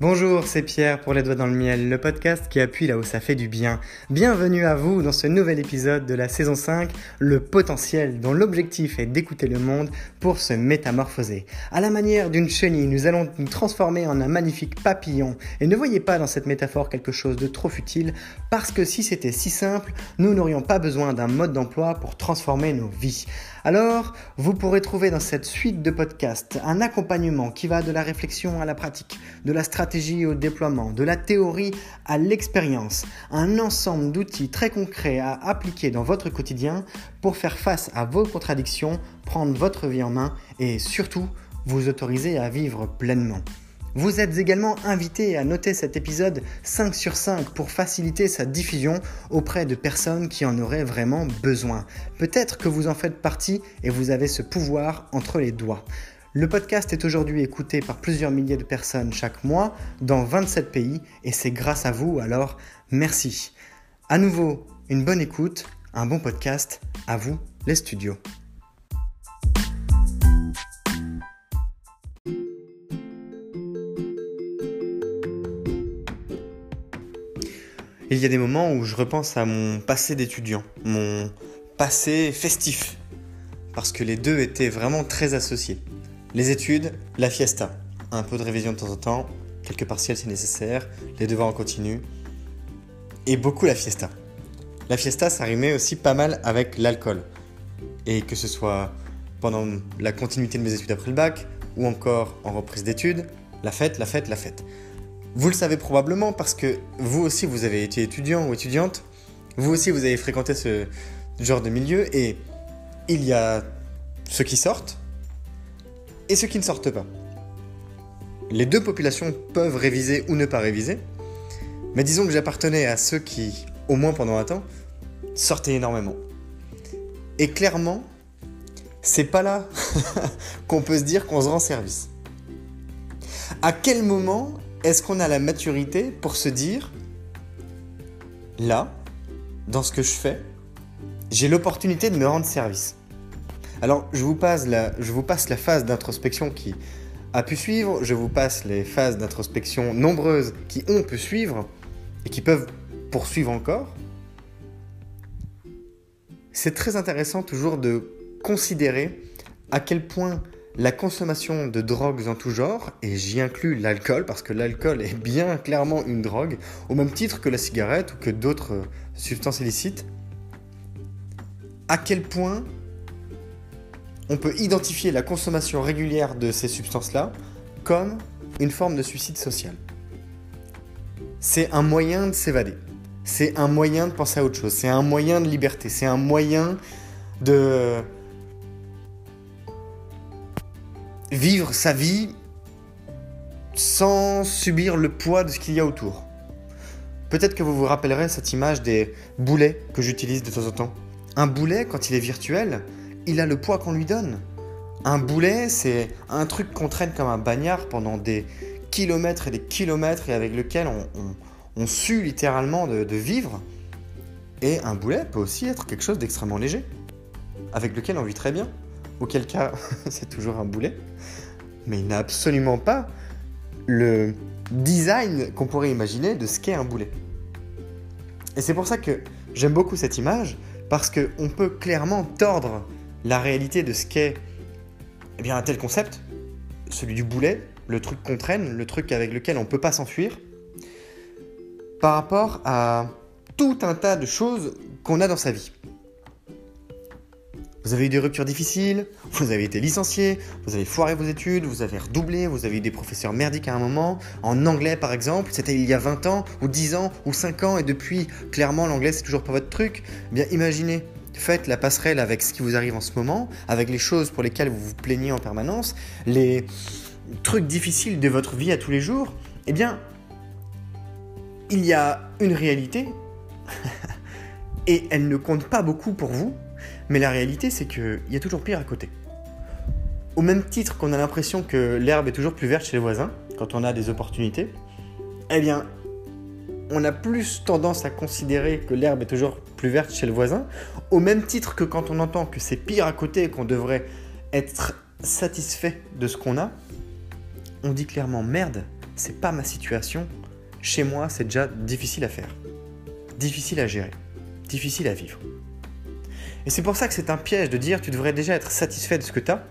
Bonjour, c'est Pierre pour Les Doigts dans le Miel, le podcast qui appuie là où ça fait du bien. Bienvenue à vous dans ce nouvel épisode de la saison 5, Le potentiel, dont l'objectif est d'écouter le monde pour se métamorphoser. À la manière d'une chenille, nous allons nous transformer en un magnifique papillon. Et ne voyez pas dans cette métaphore quelque chose de trop futile, parce que si c'était si simple, nous n'aurions pas besoin d'un mode d'emploi pour transformer nos vies. Alors, vous pourrez trouver dans cette suite de podcasts un accompagnement qui va de la réflexion à la pratique, de la stratégie au déploiement, de la théorie à l'expérience, un ensemble d'outils très concrets à appliquer dans votre quotidien pour faire face à vos contradictions, prendre votre vie en main et surtout vous autoriser à vivre pleinement. Vous êtes également invité à noter cet épisode 5 sur 5 pour faciliter sa diffusion auprès de personnes qui en auraient vraiment besoin. Peut-être que vous en faites partie et vous avez ce pouvoir entre les doigts. Le podcast est aujourd'hui écouté par plusieurs milliers de personnes chaque mois dans 27 pays et c'est grâce à vous, alors merci. À nouveau, une bonne écoute, un bon podcast, à vous les studios. Il y a des moments où je repense à mon passé d'étudiant, mon passé festif, parce que les deux étaient vraiment très associés. Les études, la fiesta, un peu de révision de temps en temps, quelques partiels si nécessaire, les devoirs en continu, et beaucoup la fiesta. La fiesta, ça rimait aussi pas mal avec l'alcool. Et que ce soit pendant la continuité de mes études après le bac, ou encore en reprise d'études, la fête, la fête, la fête. Vous le savez probablement parce que vous aussi vous avez été étudiant ou étudiante, vous aussi vous avez fréquenté ce genre de milieu et il y a ceux qui sortent et ceux qui ne sortent pas. Les deux populations peuvent réviser ou ne pas réviser, mais disons que j'appartenais à ceux qui, au moins pendant un temps, sortaient énormément. Et clairement, c'est pas là qu'on peut se dire qu'on se rend service. À quel moment est-ce qu'on a la maturité pour se dire, là, dans ce que je fais, j'ai l'opportunité de me rendre service? Alors, je vous passe la, phase d'introspection qui a pu suivre, je vous passe les phases d'introspection nombreuses qui ont pu suivre et qui peuvent poursuivre encore. C'est très intéressant toujours de considérer à quel point la consommation de drogues en tout genre, et j'y inclus l'alcool, parce que l'alcool est bien clairement une drogue, au même titre que la cigarette ou que d'autres substances illicites, à quel point on peut identifier la consommation régulière de ces substances-là comme une forme de suicide social. C'est un moyen de s'évader, c'est un moyen de penser à autre chose, c'est un moyen de liberté, c'est un moyen de vivre sa vie sans subir le poids de ce qu'il y a autour. Peut-être que vous vous rappellerez cette image des boulets que j'utilise de temps en temps. Un boulet, quand il est virtuel, il a le poids qu'on lui donne. Un boulet, c'est un truc qu'on traîne comme un bagnard pendant des kilomètres et des kilomètres et avec lequel on, sue littéralement de vivre. Et un boulet peut aussi être quelque chose d'extrêmement léger, avec lequel on vit très bien auquel cas c'est toujours un boulet, mais il n'a absolument pas le design qu'on pourrait imaginer de ce qu'est un boulet. Et c'est pour ça que j'aime beaucoup cette image, parce qu'on peut clairement tordre la réalité de ce qu'est eh bien, un tel concept, celui du boulet, le truc qu'on traîne, le truc avec lequel on ne peut pas s'enfuir, par rapport à tout un tas de choses qu'on a dans sa vie. Vous avez eu des ruptures difficiles, vous avez été licencié, vous avez foiré vos études, vous avez redoublé, vous avez eu des professeurs merdiques à un moment. En anglais par exemple, c'était il y a 20 ans, ou 10 ans, ou 5 ans, et depuis, clairement, l'anglais c'est toujours pas votre truc. Eh bien imaginez, faites la passerelle avec ce qui vous arrive en ce moment, avec les choses pour lesquelles vous vous plaignez en permanence, les trucs difficiles de votre vie à tous les jours. Eh bien, il y a une réalité, et elle ne compte pas beaucoup pour vous, mais la réalité, c'est qu'il y a toujours pire à côté. Au même titre qu'on a l'impression que l'herbe est toujours plus verte chez les voisins, quand on a des opportunités, eh bien, on a plus tendance à considérer que l'herbe est toujours plus verte chez le voisin, au même titre que quand on entend que c'est pire à côté et qu'on devrait être satisfait de ce qu'on a, on dit clairement merde, c'est pas ma situation, chez moi, c'est déjà difficile à faire, difficile à gérer, difficile à vivre. Et c'est pour ça que c'est un piège de dire tu devrais déjà être satisfait de ce que tu as,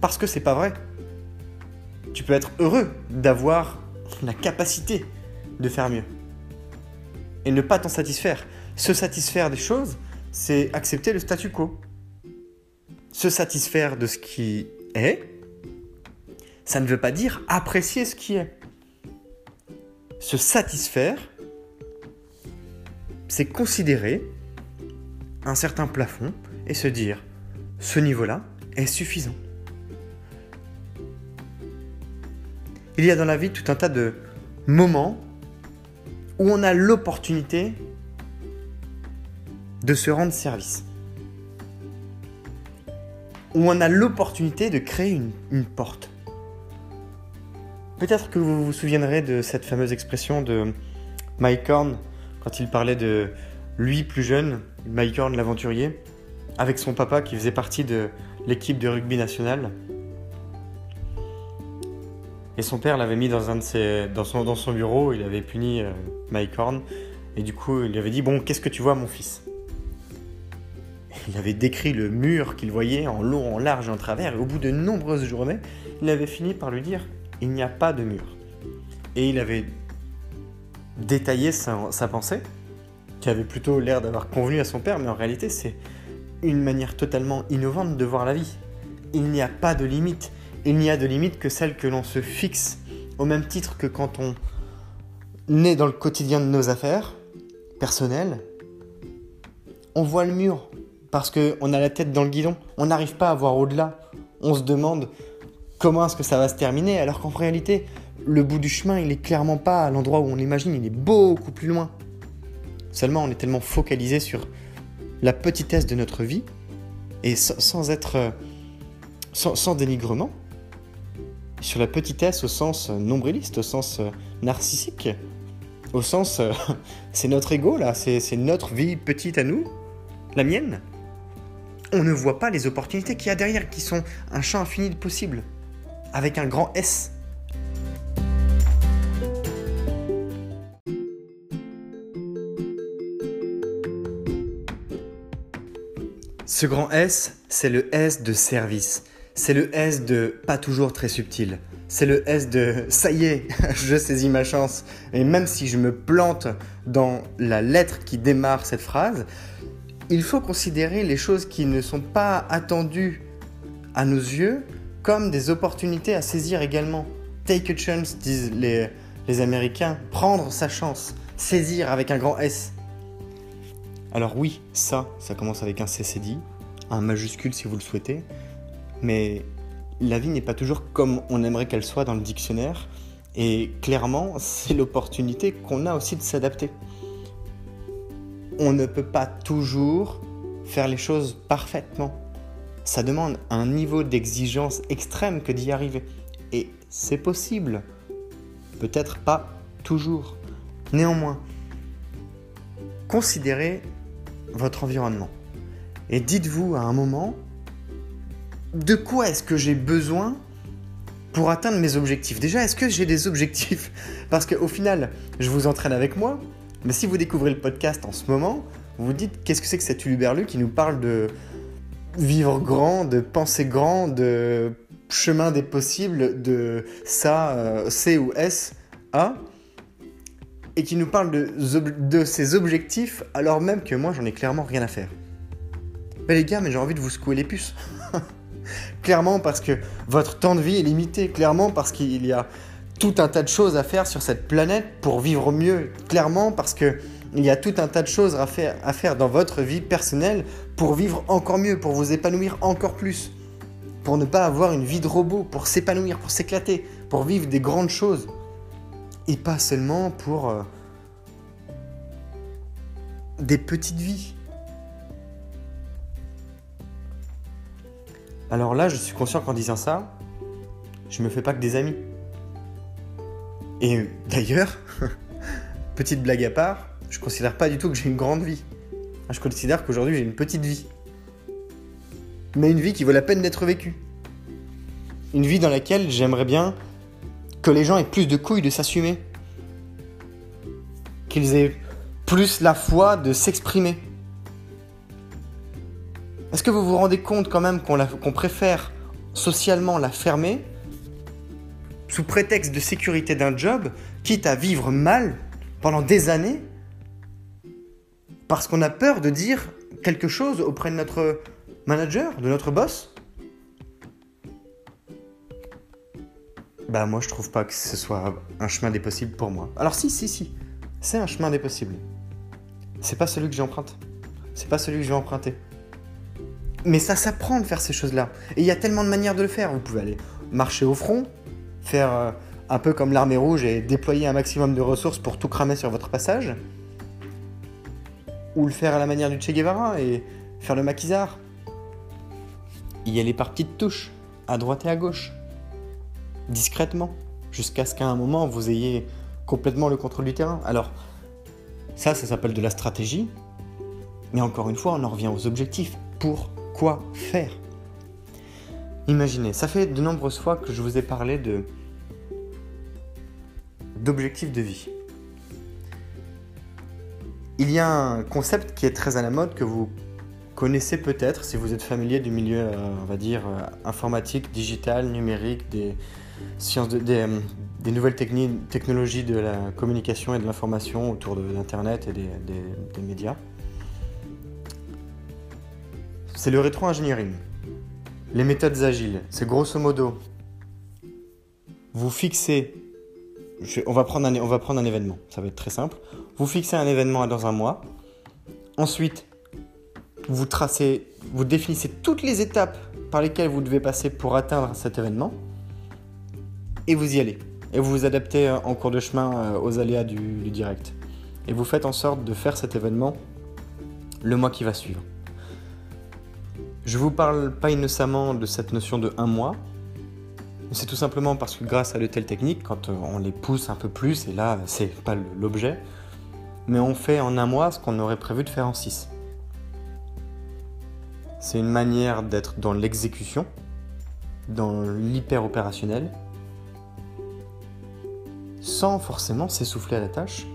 parce que c'est pas vrai. Tu peux être heureux d'avoir la capacité de faire mieux et ne pas t'en satisfaire. Se satisfaire des choses, c'est accepter le statu quo. Se satisfaire de ce qui est, ça ne veut pas dire apprécier ce qui est. Se satisfaire, c'est considérer un certain plafond et se dire ce niveau-là est suffisant. Il y a dans la vie tout un tas de moments où on a l'opportunité de se rendre service. Où on a l'opportunité de créer une, porte. Peut-être que vous vous souviendrez de cette fameuse expression de Mike Horn quand il parlait de lui plus jeune, Mike Horn l'aventurier, avec son papa qui faisait partie de l'équipe de rugby nationale. Et son père l'avait mis dans, son, bureau, il avait puni euh, Mike Horn, et du coup il lui avait dit Bon, qu'est-ce que tu vois, mon fils? Il avait décrit le mur qu'il voyait en long, en large en travers, et au bout de nombreuses journées, il avait fini par lui dire Il n'y a pas de mur. Et il avait détaillé sa pensée, qui avait plutôt l'air d'avoir convenu à son père, mais en réalité c'est une manière totalement innovante de voir la vie. Il n'y a pas de limite il n'y a de limite que celle que l'on se fixe, au même titre que quand on est dans le quotidien de nos affaires personnelles, on voit le mur parce qu'on a la tête dans le guidon, on n'arrive pas à voir au-delà, on se demande comment est-ce que ça va se terminer, alors qu'en réalité, le bout du chemin, il est clairement pas à l'endroit où on l'imagine, il est beaucoup plus loin. Seulement, on est tellement focalisé sur la petitesse de notre vie, et sans, être... sans dénigrement, sur la petitesse au sens nombriliste, au sens euh, narcissique, au sens euh, c'est notre ego là, c'est notre vie petite à nous, la mienne. On ne voit pas les opportunités qu'il y a derrière, qui sont un champ infini de possibles, avec un grand S. Ce grand S, c'est le S de service. C'est le S de pas toujours très subtil. C'est le S de ça y est, je saisis ma chance. Et même si je me plante dans la lettre qui démarre cette phrase, il faut considérer les choses qui ne sont pas attendues à nos yeux comme des opportunités à saisir également. Take a chance, disent les, les Américains. Prendre sa chance. Saisir avec un grand S. Alors oui, ça, ça commence avec un CCD, un majuscule si vous le souhaitez mais la vie n'est pas toujours comme on aimerait qu'elle soit dans le dictionnaire. Et clairement, c'est l'opportunité qu'on a aussi de s'adapter. On ne peut pas toujours faire les choses parfaitement. Ça demande un niveau d'exigence extrême que d'y arriver. Et c'est possible. Peut-être pas toujours. Néanmoins, considérez votre environnement. Et dites-vous à un moment, de quoi est-ce que j'ai besoin pour atteindre mes objectifs? Déjà, est-ce que j'ai des objectifs? Parce qu'au final, je vous entraîne avec moi, mais si vous découvrez le podcast en ce moment, vous vous dites qu'est-ce que c'est que cet uluberlu qui nous parle de vivre grand, de penser grand, de chemin des possibles, de ça, euh, C ou S, A, et qui nous parle de, de ses objectifs alors même que moi j'en ai clairement rien à faire. Mais les gars, mais j'ai envie de vous secouer les puces. Clairement parce que votre temps de vie est limité. Clairement parce qu'il y a tout un tas de choses à faire sur cette planète pour vivre mieux. Clairement parce que il y a tout un tas de choses à faire, à faire dans votre vie personnelle pour vivre encore mieux, pour vous épanouir encore plus. Pour ne pas avoir une vie de robot, pour s'épanouir, pour s'éclater, pour vivre des grandes choses. Et pas seulement pour euh, des petites vies. Alors là, je suis conscient qu'en disant ça, je me fais pas que des amis. Et d'ailleurs, petite blague à part, je considère pas du tout que j'ai une grande vie. Je considère qu'aujourd'hui j'ai une petite vie. Mais une vie qui vaut la peine d'être vécue. Une vie dans laquelle j'aimerais bien que les gens aient plus de couilles de s'assumer, qu'ils aient plus la foi de s'exprimer. Est-ce que vous vous rendez compte quand même qu'on préfère socialement la fermer sous prétexte de sécurité d'un job, quitte à vivre mal pendant des années, parce qu'on a peur de dire quelque chose auprès de notre manager, de notre boss Bah moi je trouve pas que ce soit un chemin des possibles pour moi. Alors si, si, si, c'est un chemin des possibles. C'est pas celui que j'emprunte. C'est pas celui que je vais emprunter. Mais ça s'apprend de faire ces choses-là. Et il y a tellement de manières de le faire. Vous pouvez aller marcher au front, faire euh, un peu comme l'armée rouge et déployer un maximum de ressources pour tout cramer sur votre passage. Ou le faire à la manière du Che Guevara et faire le maquisard. Y aller par petites touches, à droite et à gauche. Discrètement. Jusqu'à ce qu'à un moment vous ayez complètement le contrôle du terrain. Alors, ça, ça s'appelle de la stratégie. Mais encore une fois, on en revient aux objectifs. Pour quoi faire Imaginez, ça fait de nombreuses fois que je vous ai parlé de d'objectifs de vie. Il y a un concept qui est très à la mode que vous connaissez peut-être si vous êtes familier du milieu, euh, on va dire, euh, informatique, digital, numérique, des sciences, des, des, nouvelles technologies de la communication et de l'information autour de l'Internet et des médias. C'est le rétro-engineering. Les méthodes agiles, c'est grosso modo, vous fixez, on, va prendre un, événement, ça va être très simple. Vous fixez un événement dans un mois. Ensuite, vous tracez, vous définissez toutes les étapes par lesquelles vous devez passer pour atteindre cet événement. Et vous y allez. Et vous vous adaptez euh, en cours de chemin euh, aux aléas du direct. Et vous faites en sorte de faire cet événement le mois qui va suivre. Je vous parle pas innocemment de cette notion de un mois. C'est tout simplement parce que grâce à de telles techniques, quand euh, on les pousse un peu plus, et là c'est pas l'objet, mais on fait en un mois ce qu'on aurait prévu de faire en six. C'est une manière d'être dans l'exécution, dans l'hyper opérationnel, sans forcément s'essouffler à la tâche,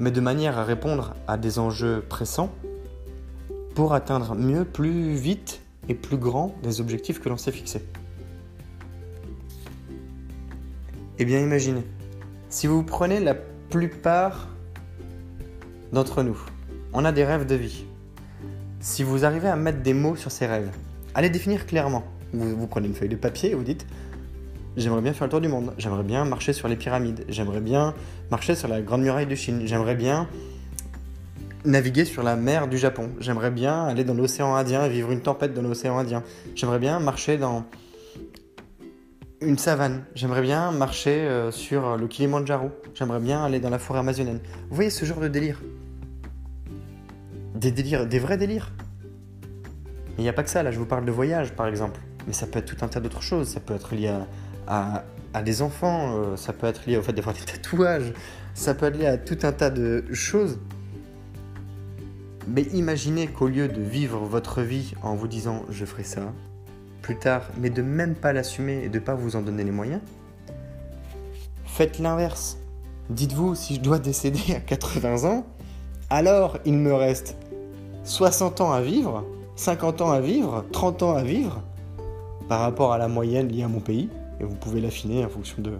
mais de manière à répondre à des enjeux pressants pour atteindre mieux, plus vite et plus grand des objectifs que l'on s'est fixés. Eh bien imaginez, si vous prenez la plupart d'entre nous, on a des rêves de vie. Si vous arrivez à mettre des mots sur ces rêves, allez définir clairement. Vous, vous prenez une feuille de papier et vous dites J'aimerais bien faire le tour du monde, j'aimerais bien marcher sur les pyramides, j'aimerais bien marcher sur la grande muraille de Chine, j'aimerais bien naviguer sur la mer du Japon. J'aimerais bien aller dans l'océan Indien et vivre une tempête dans l'océan Indien. J'aimerais bien marcher dans une savane. J'aimerais bien marcher euh, sur le Kilimanjaro. J'aimerais bien aller dans la forêt amazonienne. Vous voyez ce genre de délire? Des délires, des vrais délires? Mais il n'y a pas que ça, là je vous parle de voyage par exemple. Mais ça peut être tout un tas d'autres choses. Ça peut être lié à, des enfants, euh, ça peut être lié au fait d'avoir des tatouages, ça peut être lié à tout un tas de choses. Mais imaginez qu'au lieu de vivre votre vie en vous disant je ferai ça plus tard, mais de même pas l'assumer et de pas vous en donner les moyens, faites l'inverse. Dites-vous, si je dois décéder à 80 ans, alors il me reste 60 ans à vivre, 50 ans à vivre, 30 ans à vivre, par rapport à la moyenne liée à mon pays, et vous pouvez l'affiner en fonction de,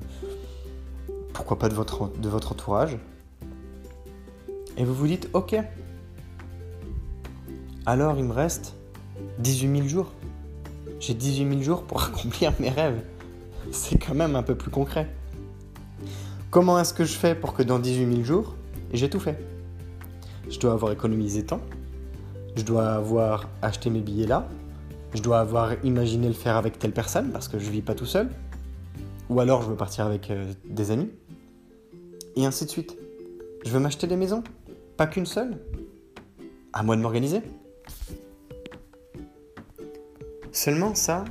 pourquoi pas de votre, de votre entourage. Et vous vous dites, ok, alors il me reste 18 000 jours. J'ai 18 000 jours pour accomplir mes rêves. C'est quand même un peu plus concret. Comment est-ce que je fais pour que dans 18 000 jours, j'ai tout fait? Je dois avoir économisé temps, je dois avoir acheté mes billets là, je dois avoir imaginé le faire avec telle personne parce que je vis pas tout seul, ou alors je veux partir avec euh, des amis, et ainsi de suite. Je veux m'acheter des maisons, pas qu'une seule. À moi de m'organiser. Seulement ça,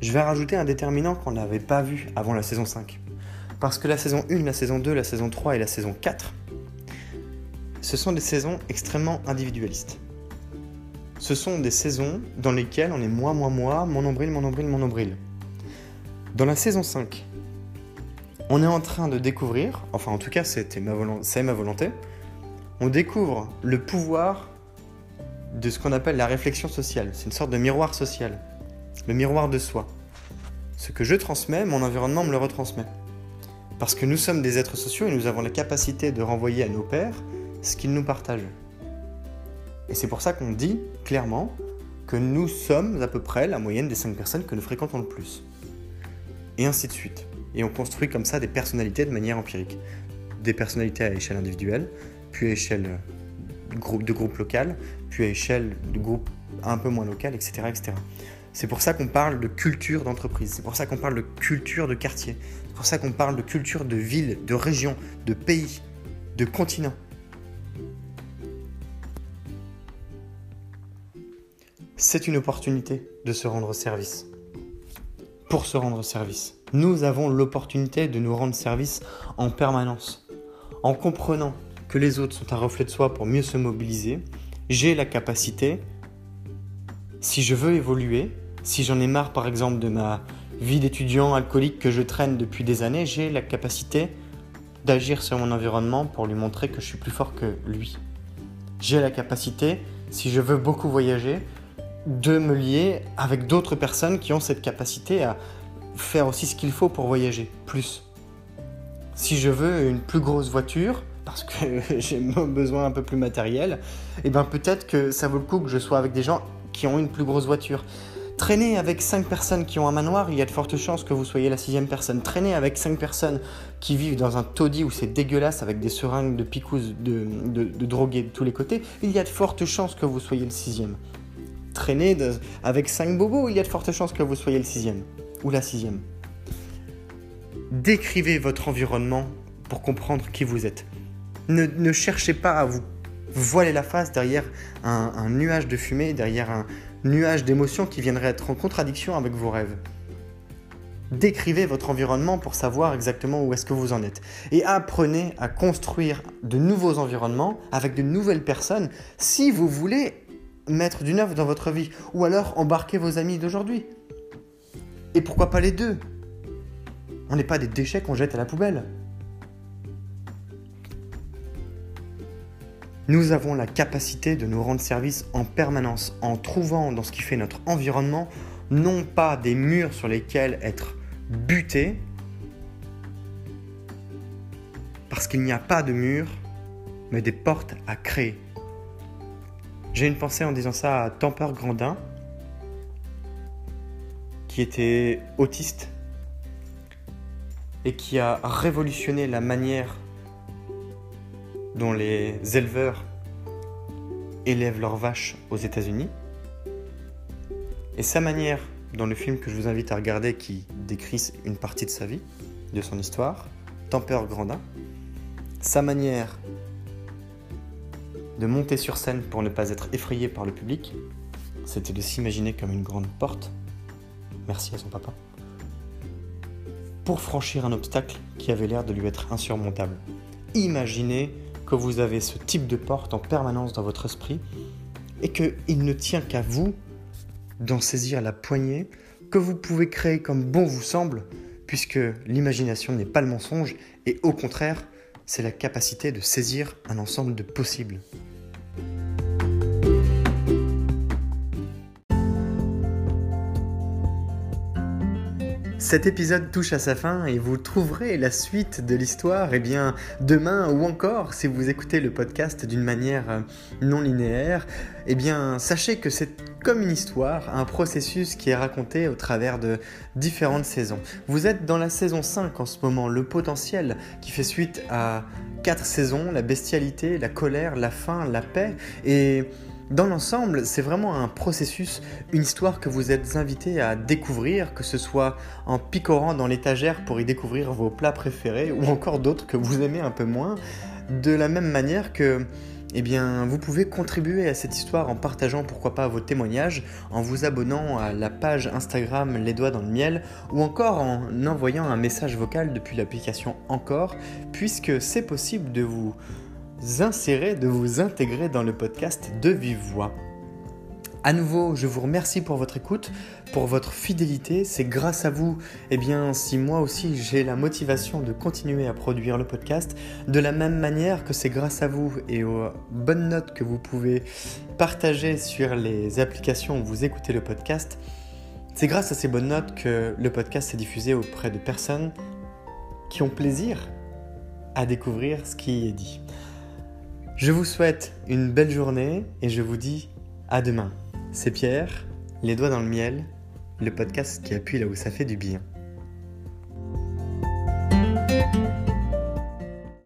je vais rajouter un déterminant qu'on n'avait pas vu avant la saison 5. Parce que la saison 1, la saison 2, la saison 3 et la saison 4, ce sont des saisons extrêmement individualistes. Ce sont des saisons dans lesquelles on est moi, moi, moi, mon nombril, mon nombril, mon nombril. Dans la saison 5, On est en train de découvrir, enfin en tout cas c'était c'est ma volonté, on découvre le pouvoir de ce qu'on appelle la réflexion sociale. C'est une sorte de miroir social, le miroir de soi. Ce que je transmets, mon environnement me le retransmet. Parce que nous sommes des êtres sociaux et nous avons la capacité de renvoyer à nos pères ce qu'ils nous partagent. Et c'est pour ça qu'on dit clairement que nous sommes à peu près la moyenne des 5 personnes que nous fréquentons le plus. Et ainsi de suite. Et on construit comme ça des personnalités de manière empirique. Des personnalités à échelle individuelle, puis à échelle groupe, de groupe local, puis à échelle de groupe un peu moins local, etc. etc. C'est pour ça qu'on parle de culture d'entreprise, c'est pour ça qu'on parle de culture de quartier, c'est pour ça qu'on parle de culture de ville, de région, de pays, de continent. C'est une opportunité de se rendre service. Pour se rendre service, nous avons l'opportunité de nous rendre service en permanence. En comprenant que les autres sont un reflet de soi pour mieux se mobiliser, j'ai la capacité, si je veux évoluer, si j'en ai marre par exemple de ma vie d'étudiant alcoolique que je traîne depuis des années, j'ai la capacité d'agir sur mon environnement pour lui montrer que je suis plus fort que lui. J'ai la capacité, si je veux beaucoup voyager, de me lier avec d'autres personnes qui ont cette capacité à faire aussi ce qu'il faut pour voyager, plus. Si je veux une plus grosse voiture, parce que j'ai besoin un peu plus matériel, et eh bien peut-être que ça vaut le coup que je sois avec des gens qui ont une plus grosse voiture. Traîner avec 5 personnes qui ont un manoir, il y a de fortes chances que vous soyez la sixième personne. Traîner avec 5 personnes qui vivent dans un taudis où c'est dégueulasse avec des seringues de picouse de, de, drogués de tous les côtés, il y a de fortes chances que vous soyez le sixième. Traîner avec 5 bobos, il y a de fortes chances que vous soyez le sixième ou la sixième. Décrivez votre environnement pour comprendre qui vous êtes. Ne, cherchez pas à vous voiler la face derrière un nuage de fumée, derrière un, nuage d'émotions qui viendraient être en contradiction avec vos rêves. Décrivez votre environnement pour savoir exactement où est-ce que vous en êtes. Et apprenez à construire de nouveaux environnements avec de nouvelles personnes si vous voulez mettre du neuf dans votre vie. Ou alors embarquer vos amis d'aujourd'hui. Et pourquoi pas les deux? On n'est pas des déchets qu'on jette à la poubelle. Nous avons la capacité de nous rendre service en permanence en trouvant dans ce qui fait notre environnement non pas des murs sur lesquels être buté, parce qu'il n'y a pas de murs, mais des portes à créer. J'ai une pensée en disant ça à Temper Grandin, qui était autiste et qui a révolutionné la manière dont les éleveurs élèvent leurs vaches aux États-Unis. Et sa manière, dans le film que je vous invite à regarder qui décrit une partie de sa vie, de son histoire, Temper Grandin, sa manière de monter sur scène pour ne pas être effrayé par le public, c'était de s'imaginer comme une grande porte, merci à son papa, pour franchir un obstacle qui avait l'air de lui être insurmontable. Imaginez que vous avez ce type de porte en permanence dans votre esprit et qu'il ne tient qu'à vous d'en saisir la poignée que vous pouvez créer comme bon vous semble, puisque l'imagination n'est pas le mensonge et au contraire, c'est la capacité de saisir un ensemble de possibles. Cet épisode touche à sa fin et vous trouverez la suite de l'histoire eh bien demain ou encore si vous écoutez le podcast d'une manière euh, non linéaire, eh bien sachez que c'est comme une histoire, un processus qui est raconté au travers de différentes saisons. Vous êtes dans la saison 5 en ce moment, le potentiel qui fait suite à quatre saisons, la bestialité, la colère, la faim, la paix et dans l'ensemble, c'est vraiment un processus, une histoire que vous êtes invité à découvrir, que ce soit en picorant dans l'étagère pour y découvrir vos plats préférés ou encore d'autres que vous aimez un peu moins, de la même manière que eh bien, vous pouvez contribuer à cette histoire en partageant pourquoi pas vos témoignages, en vous abonnant à la page Instagram Les Doigts dans le Miel, ou encore en envoyant un message vocal depuis l'application Encore, puisque c'est possible de vous insérer, de vous intégrer dans le podcast de vive voix. À nouveau, je vous remercie pour votre écoute, pour votre fidélité. C'est grâce à vous, eh bien, si moi aussi j'ai la motivation de continuer à produire le podcast, de la même manière que c'est grâce à vous et aux bonnes notes que vous pouvez partager sur les applications où vous écoutez le podcast. C'est grâce à ces bonnes notes que le podcast est diffusé auprès de personnes qui ont plaisir à découvrir ce qui est dit. Je vous souhaite une belle journée et je vous dis à demain. C'est Pierre, les doigts dans le miel, le podcast qui appuie là où ça fait du bien.